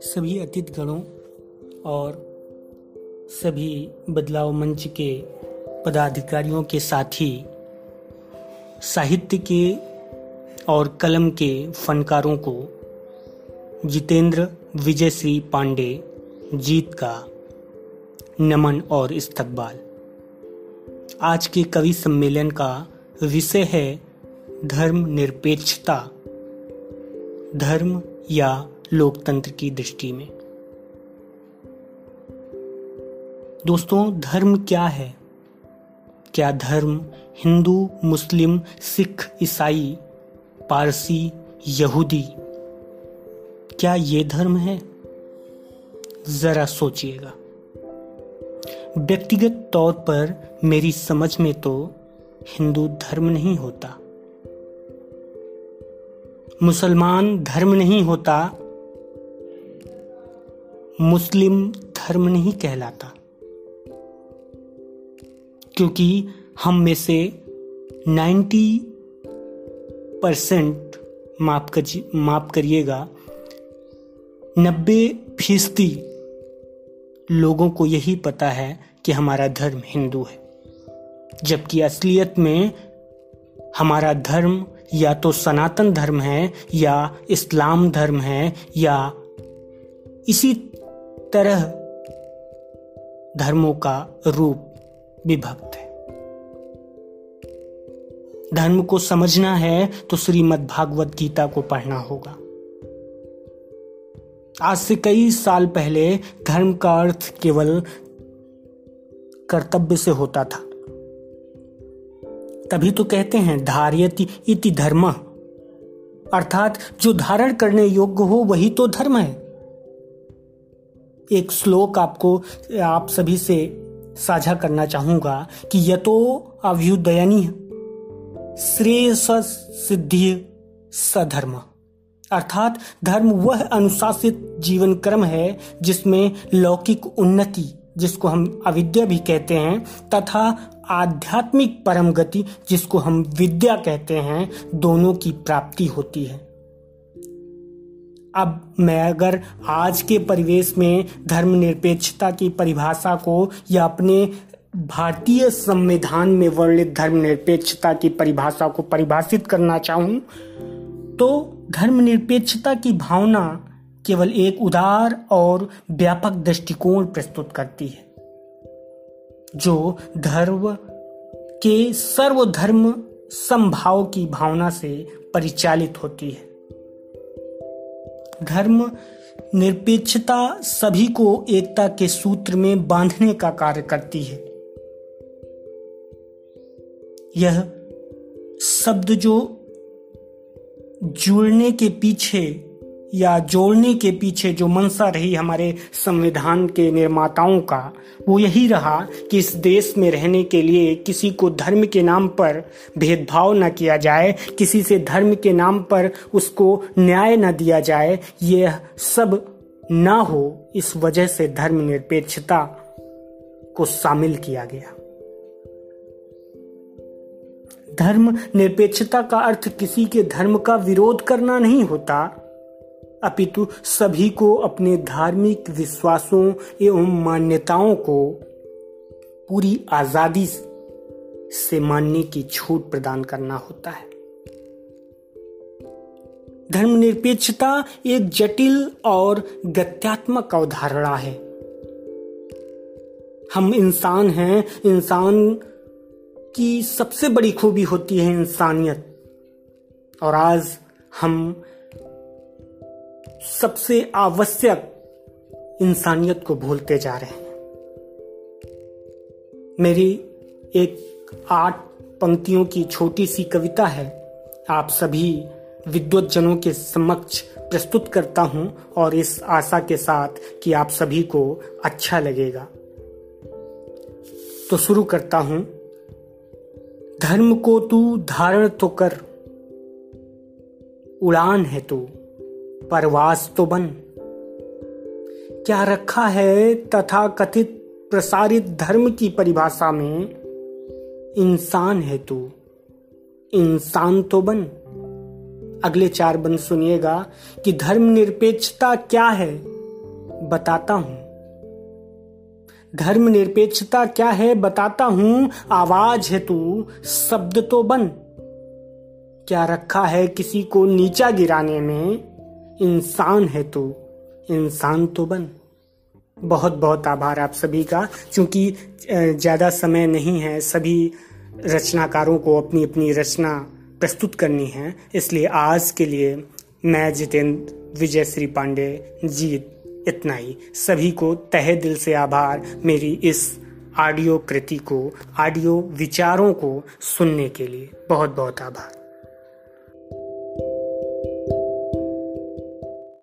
सभी अतिथिगणों और सभी बदलाव मंच के पदाधिकारियों के साथ ही साहित्य के और कलम के फनकारों को जितेंद्र विजय श्री पांडे जीत का नमन और इस्तकबाल। आज के कवि सम्मेलन का विषय है धर्म निरपेक्षता, धर्म या लोकतंत्र की दृष्टि में। दोस्तों, धर्म क्या है? क्या धर्म हिंदू, मुस्लिम, सिख, ईसाई, पारसी, यहूदी, क्या ये धर्म है? जरा सोचिएगा। व्यक्तिगत तौर पर मेरी समझ में तो हिंदू धर्म नहीं होता। मुसलमान धर्म नहीं होता, मुस्लिम धर्म नहीं कहलाता। क्योंकि हम में से 90 परसेंट माफ़ कर, माफ़ करिएगा, नब्बे फ़ीसदी लोगों को यही पता है कि हमारा धर्म हिंदू है। जबकि असलियत में हमारा धर्म या तो सनातन धर्म है, या इस्लाम धर्म है, या इसी तरह धर्मों का रूप विभक्त है। धर्म को समझना है तो श्रीमद् भागवत गीता को पढ़ना होगा। आज से कई साल पहले धर्म का अर्थ केवल कर्तव्य से होता था। तभी तो कहते हैं धार्यति इति धर्म। अर्थात जो धारण करने योग्य हो, वही तो धर्म है। एक श्लोक आपको, आप सभी से साझा करना चाहूँगा कि यतो अभ्युदयनी श्रेय सिद्धि सधर्म। अर्थात धर्म वह अनुशासित जीवन क्रम है जिसमें लौकिक उन्नति, जिसको हम अविद्या भी कहते हैं, तथा आध्यात्मिक परम गति, जिसको हम विद्या कहते हैं, दोनों की प्राप्ति होती है। अब मैं अगर आज के परिवेश में धर्मनिरपेक्षता की परिभाषा को या अपने भारतीय संविधान में वर्णित धर्मनिरपेक्षता की परिभाषा को परिभाषित करना चाहूँ तो धर्मनिरपेक्षता की भावना केवल एक उदार और व्यापक दृष्टिकोण प्रस्तुत करती है। जो धर्म के सर्वधर्म संभाव की भावना से परिचालित होती है। धर्म निरपेक्षता सभी को एकता के सूत्र में बांधने का कार्य करती है। यह शब्द जो जुड़ने के पीछे या जोड़ने के पीछे जो मनसा रही हमारे संविधान के निर्माताओं का, वो यही रहा कि इस देश में रहने के लिए किसी को धर्म के नाम पर भेदभाव न किया जाए, किसी से धर्म के नाम पर उसको न्याय न दिया जाए, यह सब ना हो इस वजह से धर्म निरपेक्षता को शामिल किया गया। धर्म निरपेक्षता का अर्थ किसी के धर्म का विरोध करना नहीं होता अपितु सभी को अपने धार्मिक विश्वासों एवं मान्यताओं को पूरी आज़ादी से मानने की छूट प्रदान करना होता है। धर्मनिरपेक्षता एक जटिल और गत्यात्मक अवधारणा है। हम इंसान हैं, इंसान की सबसे बड़ी खूबी होती है इंसानियत। और आज हम सबसे आवश्यक इंसानियत को भूलते जा रहे हैं। मेरी एक आठ पंक्तियों की छोटी सी कविता है। आप सभी विद्वत जनों के समक्ष प्रस्तुत करता हूँ और इस आशा के साथ कि आप सभी को अच्छा लगेगा। तो शुरू करता हूँ। धर्म को तू धारण तो कर, उड़ान है तू। परवास तो बन। क्या रखा है तथा कथित प्रसारित धर्म की परिभाषा में? इंसान है तू। इंसान तो बन। अगले चार बंद सुनिएगा कि धर्मनिरपेक्षता क्या है? बताता हूँ। धर्मनिरपेक्षता क्या है बताता हूँ। आवाज़ है तू, शब्द तो बन। क्या रखा है किसी को नीचा गिराने में? इंसान है तो इंसान तो बन। बहुत बहुत आभार आप सभी का, क्योंकि ज़्यादा समय नहीं है सभी रचनाकारों को अपनी अपनी रचना प्रस्तुत करनी है। इसलिए आज के लिए मैं जितेंद्र विजय श्री पांडे जीत इतना ही। सभी को तहे दिल से आभार मेरी इस ऑडियो कृति को ऑडियो विचारों को सुनने के लिए। बहुत बहुत आभार।